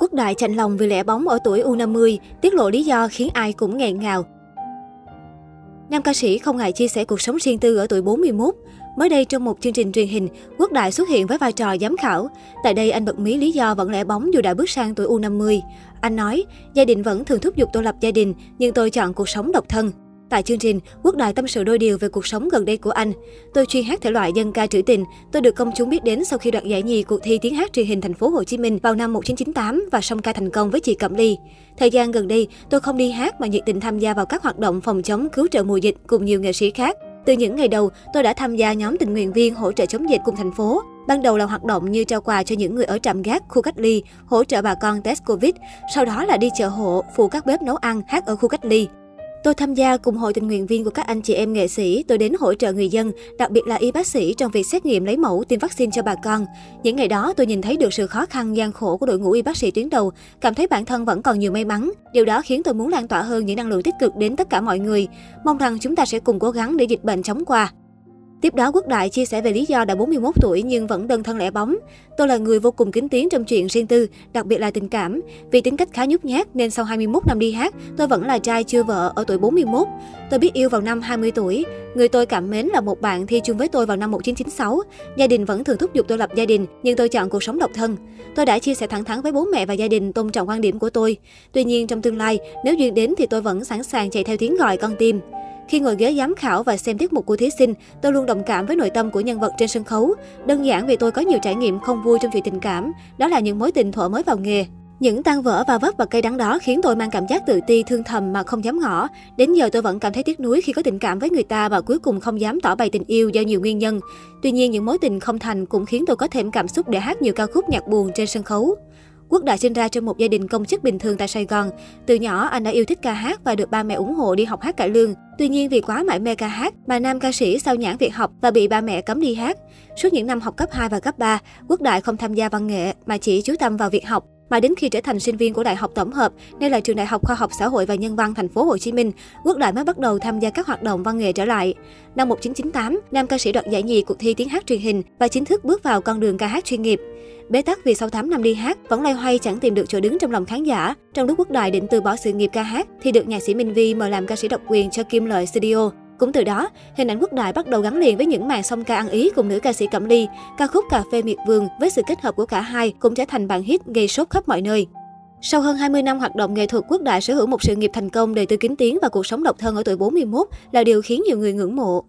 Quốc đại chạnh lòng vì lẻ bóng ở tuổi U50, tiết lộ lý do khiến ai cũng nghẹn ngào. Nam ca sĩ không ngại chia sẻ cuộc sống riêng tư ở tuổi 41. Mới đây trong một chương trình truyền hình, Quốc Đại xuất hiện với vai trò giám khảo. Tại đây anh bật mí lý do vẫn lẻ bóng dù đã bước sang tuổi U50. Anh nói, gia đình vẫn thường thúc giục tôi lập gia đình, nhưng tôi chọn cuộc sống độc thân. Tại chương trình, Quốc Đại tâm sự đôi điều về cuộc sống gần đây của anh. Tôi chuyên hát thể loại dân ca trữ tình. Tôi được công chúng biết đến sau khi đoạt giải nhì cuộc thi tiếng hát truyền hình thành phố Hồ Chí Minh vào năm 1998 và song ca thành công với chị Cẩm Ly. Thời gian gần đây, tôi không đi hát mà nhiệt tình tham gia vào các hoạt động phòng chống cứu trợ mùa dịch cùng nhiều nghệ sĩ khác. Từ những ngày đầu, tôi đã tham gia nhóm tình nguyện viên hỗ trợ chống dịch cùng thành phố. Ban đầu là hoạt động như trao quà cho những người ở trạm gác, khu cách ly, hỗ trợ bà con test Covid. Sau đó là đi chợ hộ, phụ các bếp nấu ăn, hát ở khu cách ly. Tôi tham gia cùng hội tình nguyện viên của các anh chị em nghệ sĩ, tôi đến hỗ trợ người dân, đặc biệt là y bác sĩ trong việc xét nghiệm lấy mẫu tiêm vaccine cho bà con. Những ngày đó tôi nhìn thấy được sự khó khăn gian khổ của đội ngũ y bác sĩ tuyến đầu, cảm thấy bản thân vẫn còn nhiều may mắn. Điều đó khiến tôi muốn lan tỏa hơn những năng lượng tích cực đến tất cả mọi người. Mong rằng chúng ta sẽ cùng cố gắng để dịch bệnh chống qua. Tiếp đó, Quốc Đại chia sẻ về lý do đã 41 tuổi nhưng vẫn đơn thân lẻ bóng. Tôi là người vô cùng kính tiếng trong chuyện riêng tư, đặc biệt là tình cảm. Vì tính cách khá nhút nhát nên sau 21 năm đi hát, tôi vẫn là trai chưa vợ ở tuổi 41. Tôi biết yêu vào năm 20 tuổi. Người tôi cảm mến là một bạn thi chung với tôi vào năm 1996. Gia đình vẫn thường thúc giục tôi lập gia đình, nhưng tôi chọn cuộc sống độc thân. Tôi đã chia sẻ thẳng thắn với bố mẹ và gia đình tôn trọng quan điểm của tôi. Tuy nhiên trong tương lai, nếu duyên đến thì tôi vẫn sẵn sàng chạy theo tiếng gọi con tim. Khi ngồi ghế giám khảo và xem tiết mục của thí sinh, tôi luôn đồng cảm với nội tâm của nhân vật trên sân khấu. Đơn giản vì tôi có nhiều trải nghiệm không vui trong chuyện tình cảm, đó là những mối tình thuở mới vào nghề. Những tan vỡ và vấp và cây đắng đó khiến tôi mang cảm giác tự ti, thương thầm mà không dám ngỏ. Đến giờ tôi vẫn cảm thấy tiếc nuối khi có tình cảm với người ta và cuối cùng không dám tỏ bày tình yêu do nhiều nguyên nhân. Tuy nhiên, những mối tình không thành cũng khiến tôi có thêm cảm xúc để hát nhiều ca khúc nhạc buồn trên sân khấu. Quốc đã sinh ra trong một gia đình công chức bình thường tại Sài Gòn. Từ nhỏ, anh đã yêu thích ca hát và được ba mẹ ủng hộ đi học hát cải lương. Tuy nhiên vì quá mải mê ca hát mà nam ca sĩ sao nhãn việc học và bị ba mẹ cấm đi hát. Suốt những năm học cấp 2 và cấp 3, Quốc Đại không tham gia văn nghệ mà chỉ chú tâm vào việc học. Mà đến khi trở thành sinh viên của Đại học Tổng hợp, nay là trường Đại học Khoa học Xã hội và Nhân văn thành phố Hồ Chí Minh, Quốc Đại mới bắt đầu tham gia các hoạt động văn nghệ trở lại. Năm 1998, nam ca sĩ đoạt giải nhì cuộc thi tiếng hát truyền hình và chính thức bước vào con đường ca hát chuyên nghiệp. Bế tắc vì sau 8 năm đi hát, vẫn loay hoay chẳng tìm được chỗ đứng trong lòng khán giả. Trong lúc Quốc Đại định từ bỏ sự nghiệp ca hát, thì được nhạc sĩ Minh Vi mời làm ca sĩ độc quyền cho Kim Lợi Studio. Cũng từ đó, hình ảnh Quốc Đại bắt đầu gắn liền với những màn song ca ăn ý cùng nữ ca sĩ Cẩm Ly. Ca khúc Cà phê miệt vườn với sự kết hợp của cả hai cũng trở thành bản hit gây sốt khắp mọi nơi. Sau hơn 20 năm hoạt động nghệ thuật, Quốc Đại sở hữu một sự nghiệp thành công đầy tư kính tiếng và cuộc sống độc thân ở tuổi 41 là điều khiến nhiều người ngưỡng mộ.